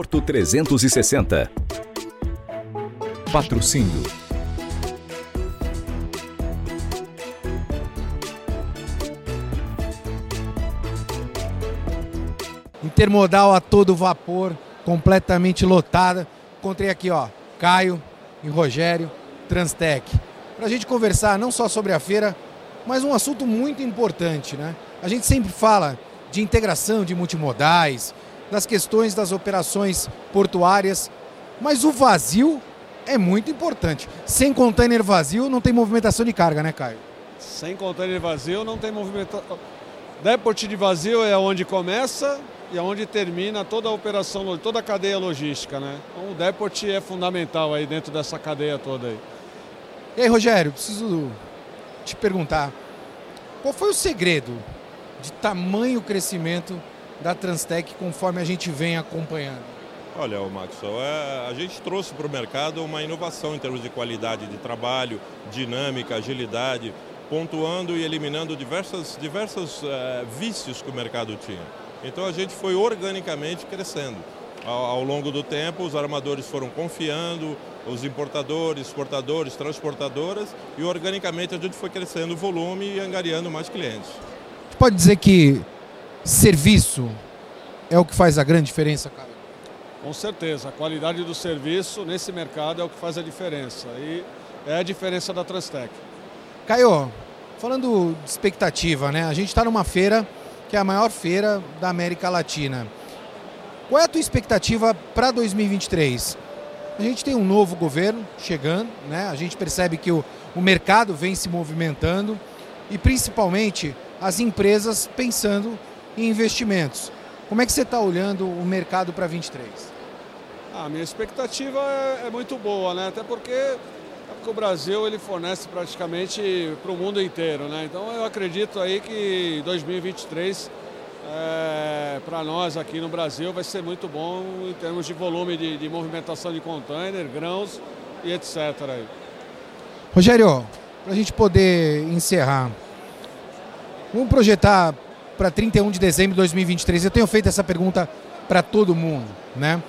Porto 360. Patrocínio. Intermodal a todo vapor, completamente lotada. Encontrei aqui, ó, Caio e Rogério, Transtec. Para a gente conversar não só sobre a feira, mas um assunto muito importante, né? A gente sempre fala de integração de multimodais, das questões das operações portuárias, mas o vazio é muito importante. Sem container vazio não tem movimentação de carga, né, Caio? Sem container vazio não tem movimentação. Deport de vazio é onde começa e é onde termina toda a operação, toda a cadeia logística, né? Então o deport é fundamental aí dentro dessa cadeia toda aí. E aí, Rogério, preciso te perguntar, qual foi o segredo de tamanho crescimento da Transtec conforme a gente vem acompanhando? Olha, o Maxwell, é, a gente trouxe para o mercado uma inovação em termos de qualidade de trabalho, dinâmica, agilidade, pontuando e eliminando diversas, diversos é, vícios que o mercado tinha. Então a gente foi organicamente crescendo. Ao, ao longo do tempo, os armadores foram confiando, os importadores, exportadores, transportadoras, e organicamente a gente foi crescendo o volume e angariando mais clientes. Pode dizer que serviço é o que faz a grande diferença, cara? Com certeza, a qualidade do serviço nesse mercado é o que faz a diferença e é a diferença da Transtec. Caio, falando de expectativa, né? A gente está numa feira que é a maior feira da América Latina. Qual é a tua expectativa para 2023? A gente tem um novo governo chegando, né? A gente percebe que o, o mercado vem se movimentando e principalmente as empresas pensando em investimentos. Como é que você está olhando o mercado para 23? A minha expectativa é, é, muito boa, né? Até porque, é porque o Brasil ele fornece praticamente para o mundo inteiro, né? Então eu acredito aí que 2023 é, para nós aqui no Brasil vai ser muito bom em termos de volume de, de movimentação de container, grãos e etc. Aí. Rogério, para a gente poder encerrar, Vamos projetar para 31 de dezembro de 2023. Eu tenho feito essa pergunta para todo mundo, né?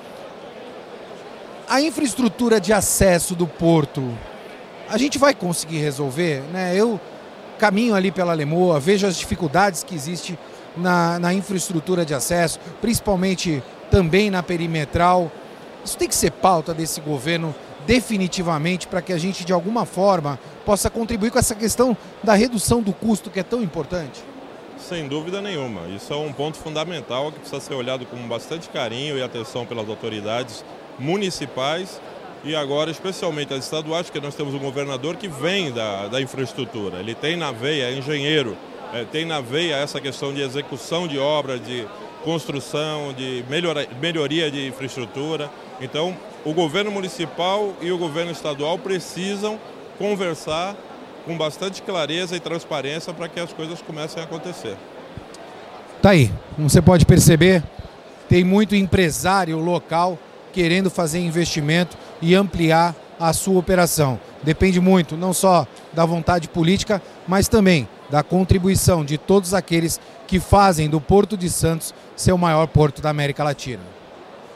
A infraestrutura de acesso do porto, a gente vai conseguir resolver, né? Eu caminho ali pela Lemoa, vejo as dificuldades que existe na, na infraestrutura de acesso, principalmente também na perimetral. Isso tem que ser pauta desse governo definitivamente para que a gente, de alguma forma, possa contribuir com essa questão da redução do custo que é tão importante? Sem dúvida nenhuma. Isso é um ponto fundamental que precisa ser olhado com bastante carinho e atenção pelas autoridades municipais e agora especialmente as estaduais, porque nós temos um governador que vem da, da infraestrutura. Ele tem na veia, é engenheiro, é, tem na veia essa questão de execução de obras, de construção, de melhora, melhoria de infraestrutura. Então, o governo municipal e o governo estadual precisam conversar com bastante clareza e transparência para que as coisas comecem a acontecer. Tá aí, como você pode perceber, tem muito empresário local querendo fazer investimento e ampliar a sua operação. Depende muito não só da vontade política, mas também da contribuição de todos aqueles que fazem do Porto de Santos ser o maior porto da América Latina.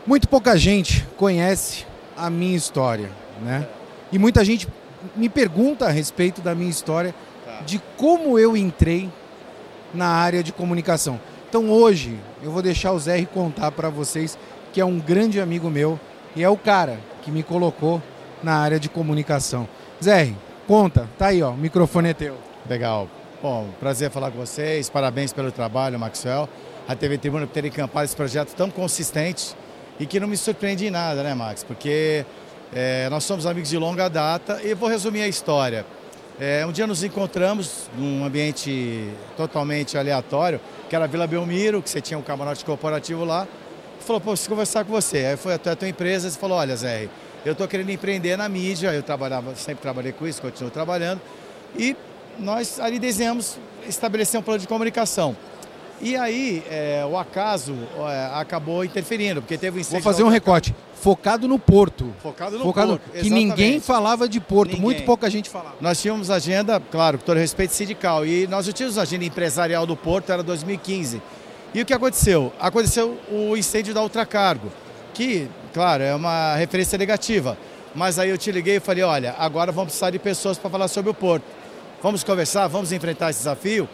Muito pouca gente conhece a minha história, né? E muita gente me pergunta a respeito da minha história, tá. de como eu entrei na área de comunicação. Então hoje eu vou deixar o Zé contar para vocês que é um grande amigo meu e é o cara que me colocou na área de comunicação. Zé, conta, tá aí, ó, o microfone é teu. Legal. Bom, prazer falar com vocês, parabéns pelo trabalho, Maxwell. A TV Tribuna por ter encampado esse projeto tão consistente e que não me surpreende em nada, né, Max? Porque é, nós somos amigos de longa data e vou resumir a história. É, um dia nos encontramos num ambiente totalmente aleatório, que era a Vila Belmiro, que você tinha um camarote corporativo lá. Falou, pô, preciso conversar com você. Aí foi até a tua empresa e falou, olha, Zé, eu estou querendo empreender na mídia, eu trabalhava, sempre trabalhei com isso, continuo trabalhando. E nós ali desenhamos estabelecer um plano de comunicação. E aí, é, o acaso é, acabou interferindo, porque teve um incêndio. Vou fazer um recorte. Focado no Porto. Focado no Focado Porto. Que ninguém falava de Porto, ninguém. muito pouca gente falava. Nós tínhamos agenda, claro, com todo respeito sindical, e nós tínhamos agenda empresarial do Porto, era 2015. E o que aconteceu? Aconteceu o incêndio da Ultracargo. que, claro, é uma referência negativa. Mas aí eu te liguei e falei, olha, agora vamos precisar de pessoas para falar sobre o Porto. Vamos conversar, vamos enfrentar esse desafio.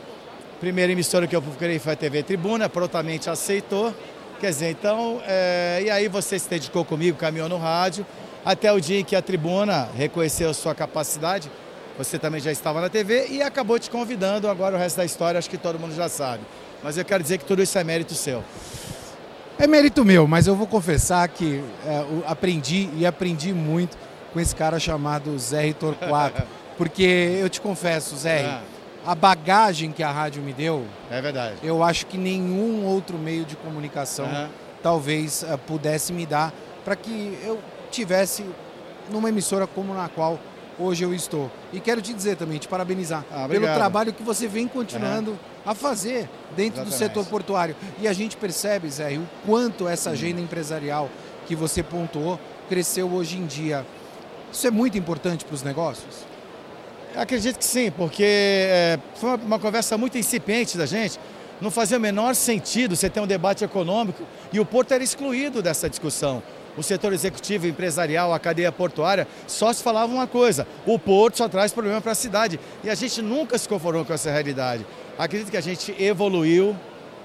Primeira emissora que eu procurei foi a TV Tribuna, prontamente aceitou. Quer dizer, então, é, e aí você se dedicou comigo, caminhou no rádio, até o dia em que a Tribuna reconheceu a sua capacidade, você também já estava na TV e acabou te convidando, agora o resto da história acho que todo mundo já sabe. Mas eu quero dizer que tudo isso é mérito seu. É mérito meu, mas eu vou confessar que é, aprendi e aprendi muito com esse cara chamado Zé Torquato. porque eu te confesso, Zé, ah. A bagagem que a rádio me deu. É verdade. Eu acho que nenhum outro meio de comunicação talvez uh, pudesse me dar para que eu tivesse numa emissora como na qual hoje eu estou. E quero te dizer também, te parabenizar ah, pelo trabalho que você vem continuando a fazer dentro Exatamente. do setor portuário. E a gente percebe, Zé, o quanto essa hum. agenda empresarial que você pontuou cresceu hoje em dia. Isso é muito importante para os negócios? Acredito que sim, porque é, foi uma, conversa muito incipiente da gente. Não fazia o menor sentido você ter um debate econômico e o Porto era excluído dessa discussão o setor executivo, empresarial, a cadeia portuária, só se falava uma coisa: o porto só traz problema para a cidade. E a gente nunca se conformou com essa realidade. Acredito que a gente evoluiu.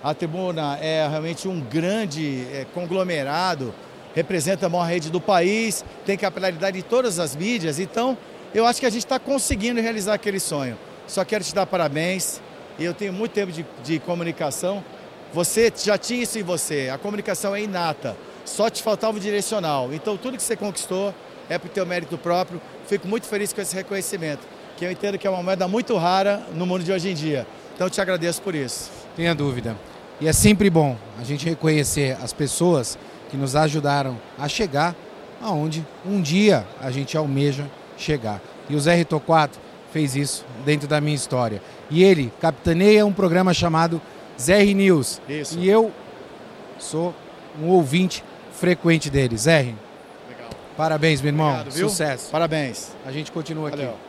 A tribuna é realmente um grande é, conglomerado, representa a maior rede do país, tem capilaridade em todas as mídias. Então, eu acho que a gente está conseguindo realizar aquele sonho. Só quero te dar parabéns. Eu tenho muito tempo de, de comunicação. Você já tinha isso em você. A comunicação é inata. Só te faltava o direcional. Então tudo que você conquistou é por teu mérito próprio. Fico muito feliz com esse reconhecimento, que eu entendo que é uma moeda muito rara no mundo de hoje em dia. Então te agradeço por isso. Tenha dúvida. E é sempre bom a gente reconhecer as pessoas que nos ajudaram a chegar aonde um dia a gente almeja chegar. E o Zé Rito 4 fez isso dentro da minha história. E ele capitaneia um programa chamado ZR News. Isso. E eu sou um ouvinte frequente deles. R. Legal. Parabéns, meu irmão. Obrigado, Sucesso. Parabéns. A gente continua Valeu. aqui.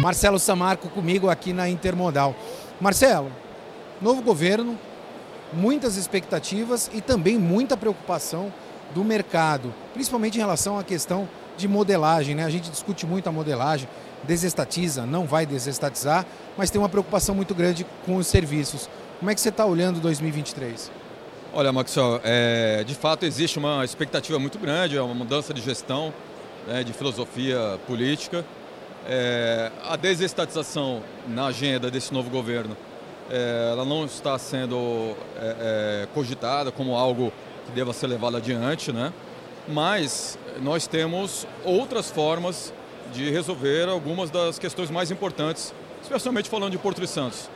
Marcelo Samarco comigo aqui na Intermodal. Marcelo, novo governo, muitas expectativas e também muita preocupação do mercado, principalmente em relação à questão de modelagem. Né? A gente discute muito a modelagem, desestatiza, não vai desestatizar, mas tem uma preocupação muito grande com os serviços. Como é que você está olhando 2023? Olha, Maxwell, é, de fato existe uma expectativa muito grande, é uma mudança de gestão, né, de filosofia política. É, a desestatização na agenda desse novo governo, é, ela não está sendo é, é, cogitada como algo que deva ser levado adiante, né? mas nós temos outras formas de resolver algumas das questões mais importantes, especialmente falando de Porto de Santos,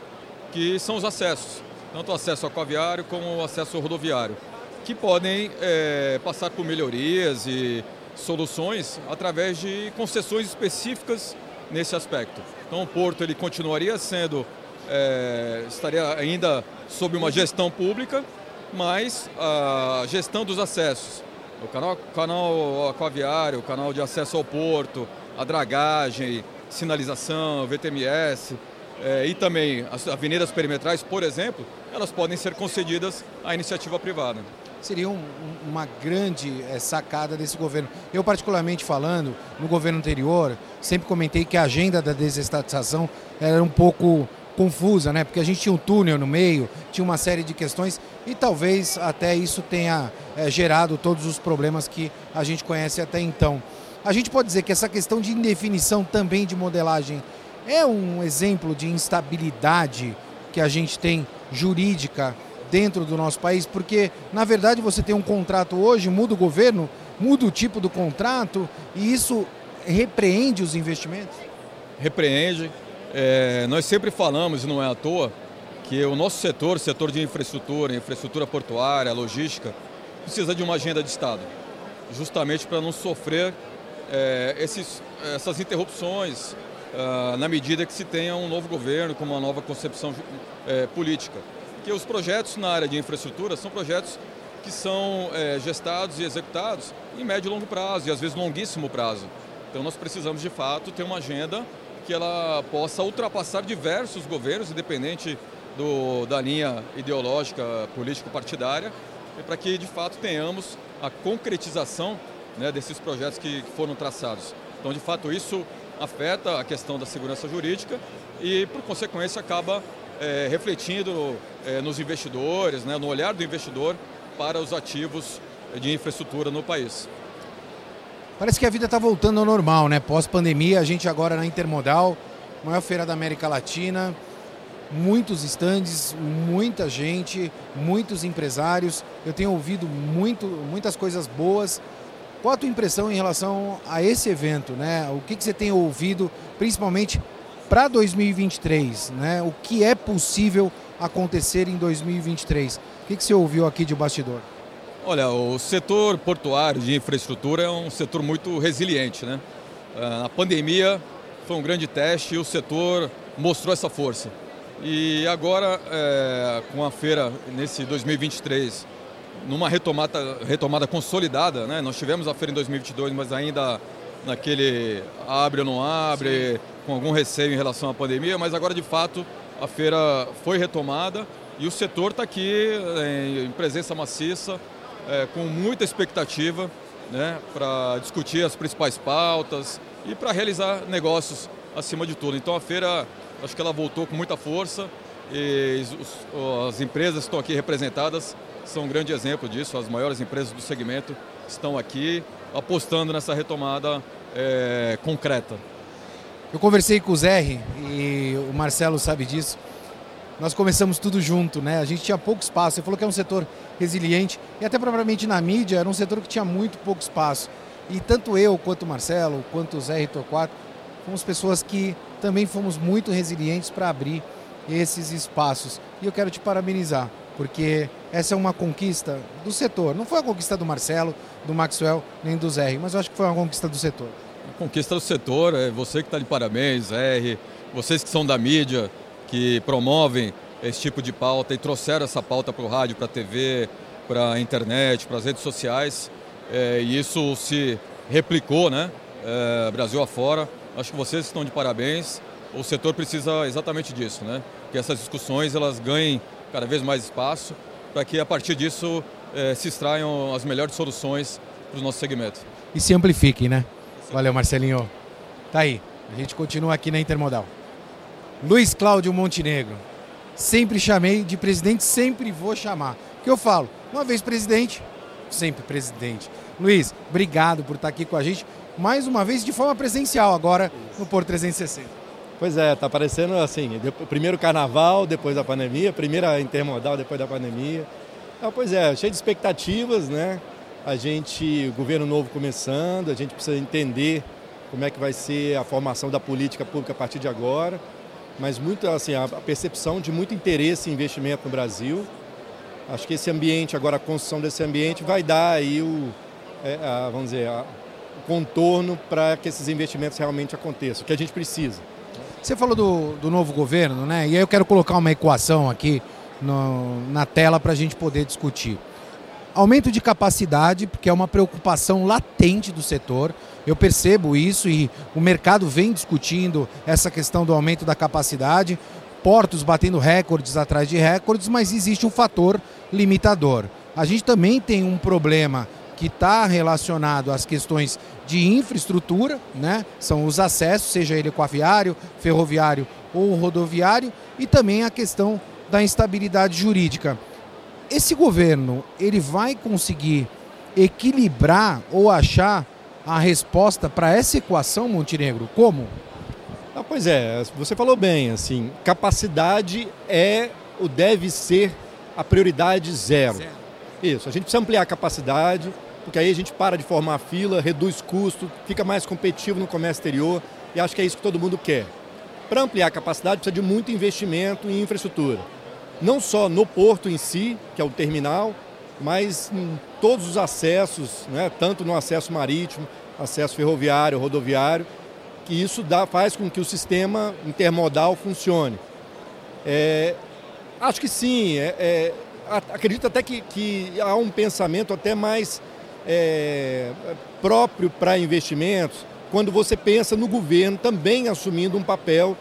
que são os acessos, tanto o acesso aquaviário como o acesso rodoviário, que podem é, passar por melhorias e soluções através de concessões específicas nesse aspecto. Então o porto ele continuaria sendo, é, estaria ainda sob uma gestão pública, mas a gestão dos acessos o canal, canal aquaviário, o canal de acesso ao porto, a dragagem, sinalização, VTMS é, e também as avenidas perimetrais, por exemplo, elas podem ser concedidas à iniciativa privada. Seria um, uma grande é, sacada desse governo. Eu, particularmente falando, no governo anterior, sempre comentei que a agenda da desestatização era um pouco confusa, né? Porque a gente tinha um túnel no meio, tinha uma série de questões e talvez até isso tenha é, gerado todos os problemas que a gente conhece até então. A gente pode dizer que essa questão de indefinição também de modelagem é um exemplo de instabilidade que a gente tem jurídica dentro do nosso país, porque na verdade você tem um contrato hoje, muda o governo, muda o tipo do contrato e isso repreende os investimentos? Repreende, é, nós sempre falamos, e não é à toa, que o nosso setor, setor de infraestrutura, infraestrutura portuária, logística, precisa de uma agenda de Estado, justamente para não sofrer é, esses, essas interrupções uh, na medida que se tenha um novo governo com uma nova concepção é, política. Que os projetos na área de infraestrutura são projetos que são é, gestados e executados em médio e longo prazo, e às vezes longuíssimo prazo. Então nós precisamos de fato ter uma agenda que ela possa ultrapassar diversos governos, independente do, da linha ideológica político-partidária, e para que de fato tenhamos a concretização né, desses projetos que, foram traçados. Então, de fato, isso afeta a questão da segurança jurídica e, por consequência, acaba é, refletindo é, nos investidores, né, no olhar do investidor para os ativos de infraestrutura no país. Parece que a vida está voltando ao normal, né? Pós-pandemia, a gente agora na Intermodal, maior feira da América Latina, muitos estandes, muita gente, muitos empresários. Eu tenho ouvido muito, muitas coisas boas. Qual a tua impressão em relação a esse evento, né? O que, que você tem ouvido, principalmente para 2023, né? O que é possível acontecer em 2023? O que, que você ouviu aqui de bastidor? Olha, o setor portuário de infraestrutura é um setor muito resiliente. Né? Ah, na pandemia foi um grande teste e o setor mostrou essa força. E agora, é, com a feira nesse 2023, numa retomada, retomada consolidada, né? nós tivemos a feira em 2022, mas ainda naquele abre ou não abre, Sim. com algum receio em relação à pandemia, mas agora de fato a feira foi retomada e o setor está aqui em, em presença maciça, é, com muita expectativa né, para discutir as principais pautas e para realizar negócios acima de tudo. Então a feira, acho que ela voltou com muita força e os, as empresas que estão aqui representadas são um grande exemplo disso. As maiores empresas do segmento estão aqui apostando nessa retomada é, concreta. Eu conversei com o Zé e o Marcelo sabe disso nós começamos tudo junto, né? A gente tinha pouco espaço. Você falou que é um setor resiliente e até propriamente na mídia era um setor que tinha muito pouco espaço. E tanto eu, quanto o Marcelo, quanto o Zé e Torquato, fomos pessoas que também fomos muito resilientes para abrir esses espaços. E eu quero te parabenizar, porque essa é uma conquista do setor. Não foi a conquista do Marcelo, do Maxwell, nem do Zé, mas eu acho que foi uma conquista do setor. A conquista do setor, é você que está de parabéns, Zé, vocês que são da mídia, que promovem esse tipo de pauta e trouxeram essa pauta para o rádio, para a TV, para a internet, para as redes sociais. É, e isso se replicou, né? É, Brasil afora. Acho que vocês estão de parabéns. O setor precisa exatamente disso, né? Que essas discussões elas ganhem cada vez mais espaço para que a partir disso é, se extraiam as melhores soluções para o nosso segmento. E se amplifiquem, né? Valeu, Marcelinho. Tá aí. A gente continua aqui na Intermodal. Luiz Cláudio Montenegro. Sempre chamei de presidente, sempre vou chamar. Que eu falo? Uma vez presidente, sempre presidente. Luiz, obrigado por estar aqui com a gente, mais uma vez de forma presencial agora no Porto 360. Pois é, tá parecendo assim, primeiro carnaval depois da pandemia, primeira intermodal depois da pandemia. Ah, pois é, cheio de expectativas, né? A gente, o governo novo começando, a gente precisa entender como é que vai ser a formação da política pública a partir de agora mas muito assim a percepção de muito interesse em investimento no Brasil. Acho que esse ambiente, agora a construção desse ambiente vai dar aí o, é, a, vamos dizer, a, o contorno para que esses investimentos realmente aconteçam, que a gente precisa. Você falou do, do novo governo, né? E aí eu quero colocar uma equação aqui no, na tela para a gente poder discutir. Aumento de capacidade, porque é uma preocupação latente do setor. Eu percebo isso e o mercado vem discutindo essa questão do aumento da capacidade. Portos batendo recordes atrás de recordes, mas existe um fator limitador. A gente também tem um problema que está relacionado às questões de infraestrutura, né? são os acessos, seja ele aquaviário, ferroviário ou rodoviário, e também a questão da instabilidade jurídica esse governo ele vai conseguir equilibrar ou achar a resposta para essa equação, Montenegro? Como? Ah, pois é, você falou bem, assim, capacidade é ou deve ser a prioridade zero. zero. Isso, a gente precisa ampliar a capacidade, porque aí a gente para de formar fila, reduz custo, fica mais competitivo no comércio exterior, e acho que é isso que todo mundo quer. Para ampliar a capacidade, precisa de muito investimento em infraestrutura não só no porto em si, que é o terminal, mas em todos os acessos, né, tanto no acesso marítimo, acesso ferroviário, rodoviário, que isso dá, faz com que o sistema intermodal funcione. É, acho que sim, é, é, acredito até que, que, há um pensamento até mais é, próprio para investimentos, quando você pensa no governo também assumindo um papel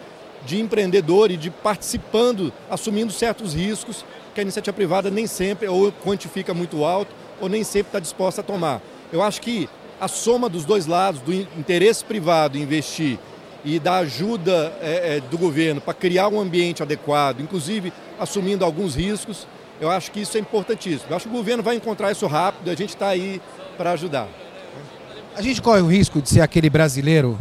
de empreendedor e de participando, assumindo certos riscos que a iniciativa privada nem sempre ou quantifica muito alto ou nem sempre está disposta a tomar. Eu acho que a soma dos dois lados, do interesse privado em investir e da ajuda é, é, do governo para criar um ambiente adequado, inclusive assumindo alguns riscos, eu acho que isso é importantíssimo. Eu acho que o governo vai encontrar isso rápido a gente está aí para ajudar. A gente corre o risco de ser aquele brasileiro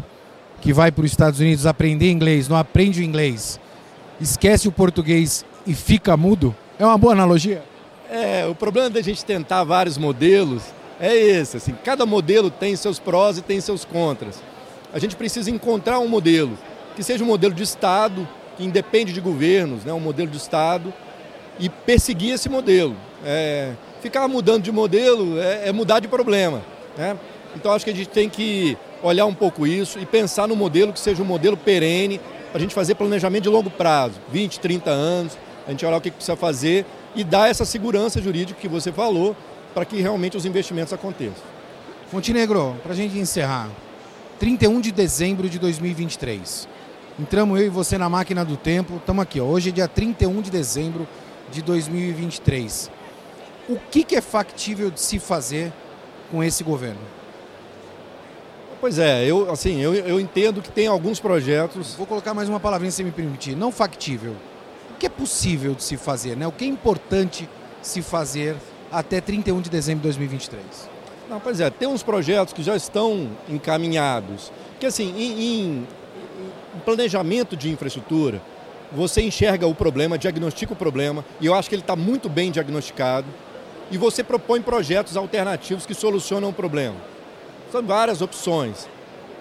que vai para os Estados Unidos aprender inglês, não aprende o inglês, esquece o português e fica mudo? É uma boa analogia? É, o problema da gente tentar vários modelos é esse, assim, cada modelo tem seus prós e tem seus contras. A gente precisa encontrar um modelo que seja um modelo de Estado, que independe de governos, né, um modelo de Estado, e perseguir esse modelo. É, ficar mudando de modelo é, é mudar de problema. Né? Então acho que a gente tem que olhar um pouco isso e pensar no modelo que seja um modelo perene, para a gente fazer planejamento de longo prazo, 20, 30 anos, a gente olhar o que precisa fazer e dar essa segurança jurídica que você falou para que realmente os investimentos aconteçam. Montenegro, para a gente encerrar, 31 de dezembro de 2023. Entramos eu e você na máquina do tempo, estamos aqui, ó. hoje é dia 31 de dezembro de 2023. O que, que é factível de se fazer com esse governo? Pois é, eu, assim, eu, eu entendo que tem alguns projetos. Vou colocar mais uma palavrinha se me permitir. Não factível. O que é possível de se fazer? Né? O que é importante se fazer até 31 de dezembro de 2023? Não, pois é, tem uns projetos que já estão encaminhados. Que assim, em, em, em planejamento de infraestrutura, você enxerga o problema, diagnostica o problema, e eu acho que ele está muito bem diagnosticado, e você propõe projetos alternativos que solucionam o problema. São várias opções.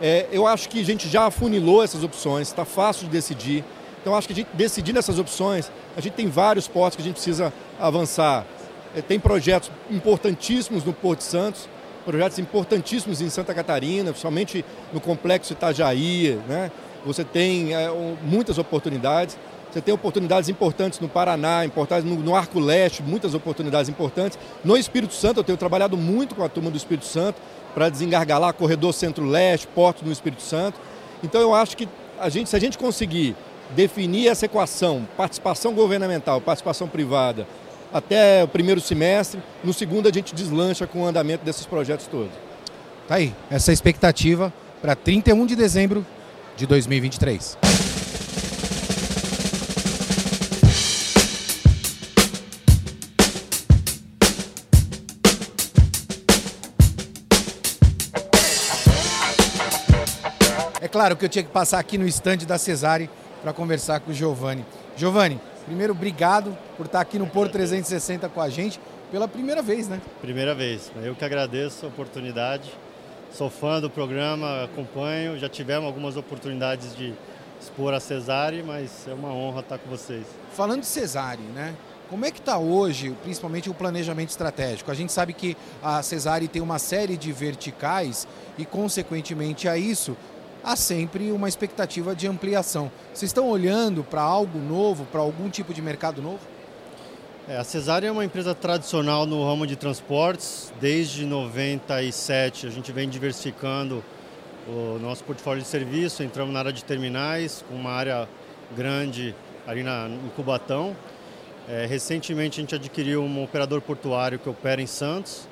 É, eu acho que a gente já afunilou essas opções, está fácil de decidir. Então, acho que a gente decidindo essas opções, a gente tem vários portos que a gente precisa avançar. É, tem projetos importantíssimos no Porto Santos, projetos importantíssimos em Santa Catarina, principalmente no Complexo Itajaí. Né? Você tem é, muitas oportunidades. Você tem oportunidades importantes no Paraná, importantes no, no Arco Leste, muitas oportunidades importantes. No Espírito Santo, eu tenho trabalhado muito com a turma do Espírito Santo para desengargalar corredor Centro-Leste, portos no Espírito Santo. Então eu acho que a gente, se a gente conseguir definir essa equação, participação governamental, participação privada, até o primeiro semestre, no segundo a gente deslancha com o andamento desses projetos todos. Tá aí, essa é expectativa para 31 de dezembro de 2023. Claro que eu tinha que passar aqui no estande da Cesare para conversar com o Giovanni. Giovanni, primeiro, obrigado por estar aqui no Porto 360 com a gente pela primeira vez, né? Primeira vez. Eu que agradeço a oportunidade. Sou fã do programa, acompanho. Já tivemos algumas oportunidades de expor a Cesare, mas é uma honra estar com vocês. Falando de Cesare, né? Como é que está hoje, principalmente o planejamento estratégico? A gente sabe que a Cesare tem uma série de verticais e, consequentemente a isso, há sempre uma expectativa de ampliação. Vocês estão olhando para algo novo, para algum tipo de mercado novo? É, a Cesária é uma empresa tradicional no ramo de transportes. Desde 97 a gente vem diversificando o nosso portfólio de serviço. Entramos na área de terminais, com uma área grande ali na, em Cubatão. É, recentemente a gente adquiriu um operador portuário que opera em Santos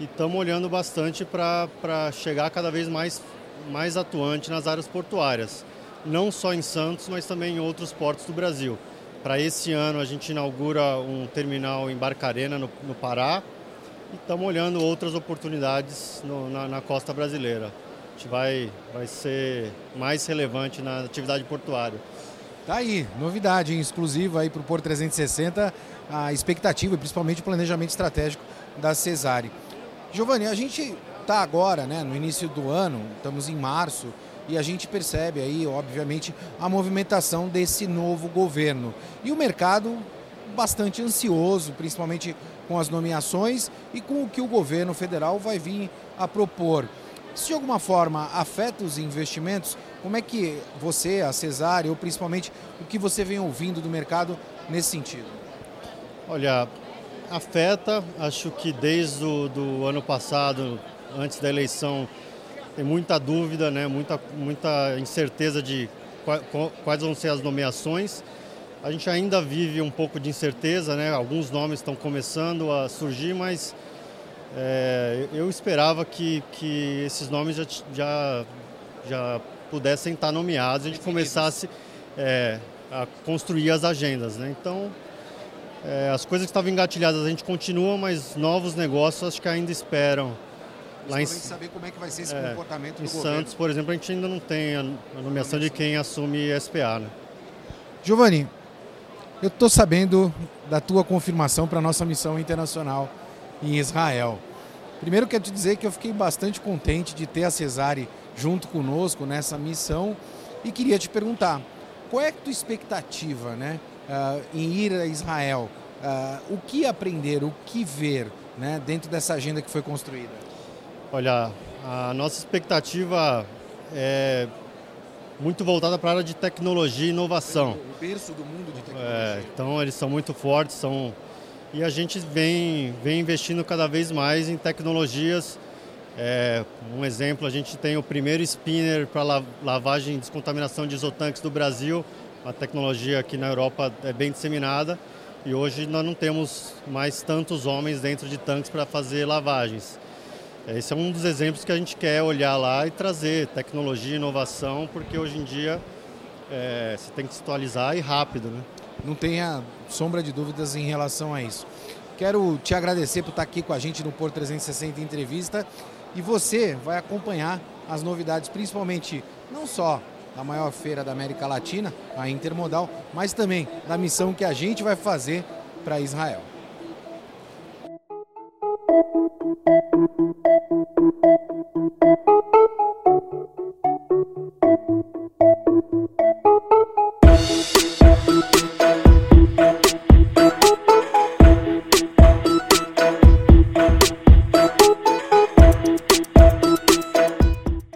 e estamos olhando bastante para chegar cada vez mais mais atuante nas áreas portuárias, não só em Santos, mas também em outros portos do Brasil. Para esse ano a gente inaugura um terminal em Barcarena, no, no Pará, e estamos olhando outras oportunidades no, na, na, costa brasileira. A gente vai, vai ser mais relevante na atividade portuária. Tá aí, novidade exclusiva aí para o Porto 360, a expectativa e principalmente o planejamento estratégico da Cesare. Giovanni, a gente está agora, né, no início do ano, estamos em março, e a gente percebe aí, obviamente, a movimentação desse novo governo. E o mercado bastante ansioso, principalmente com as nomeações e com o que o governo federal vai vir a propor. Isso de alguma forma afeta os investimentos? Como é que você, a Cesária, ou principalmente o que você vem ouvindo do mercado nesse sentido? Olha, afeta, acho que desde o do ano passado antes da eleição, tem muita dúvida, né? muita, muita incerteza de quais vão ser as nomeações. A gente ainda vive um pouco de incerteza, né? alguns nomes estão começando a surgir, mas é, eu esperava que, que esses nomes já, já, já pudessem estar nomeados e a gente começasse é, a construir as agendas. Né? Então, é, as coisas que estavam engatilhadas a gente continua, mas novos negócios acho que ainda esperam. Lá em saber como é que vai ser esse é, comportamento do em governo. Santos, por exemplo, a gente ainda não tem a, a nomeação de quem assume SPA. Né? Giovanni, eu estou sabendo da tua confirmação para a nossa missão internacional em Israel. Primeiro quero te dizer que eu fiquei bastante contente de ter a Cesare junto conosco nessa missão e queria te perguntar, qual é a tua expectativa né, uh, em ir a Israel? Uh, o que aprender, o que ver né, dentro dessa agenda que foi construída? Olha, a nossa expectativa é muito voltada para a área de tecnologia e inovação. O berço do mundo de tecnologia. É, então eles são muito fortes, são e a gente vem, vem investindo cada vez mais em tecnologias. É, um exemplo, a gente tem o primeiro spinner para lavagem e descontaminação de isotanques do Brasil, a tecnologia aqui na Europa é bem disseminada e hoje nós não temos mais tantos homens dentro de tanques para fazer lavagens. Esse é um dos exemplos que a gente quer olhar lá e trazer tecnologia inovação, porque hoje em dia é, você tem que se atualizar e rápido. Né? Não tenha sombra de dúvidas em relação a isso. Quero te agradecer por estar aqui com a gente no Por 360 Entrevista e você vai acompanhar as novidades, principalmente não só da maior feira da América Latina, a Intermodal, mas também da missão que a gente vai fazer para Israel.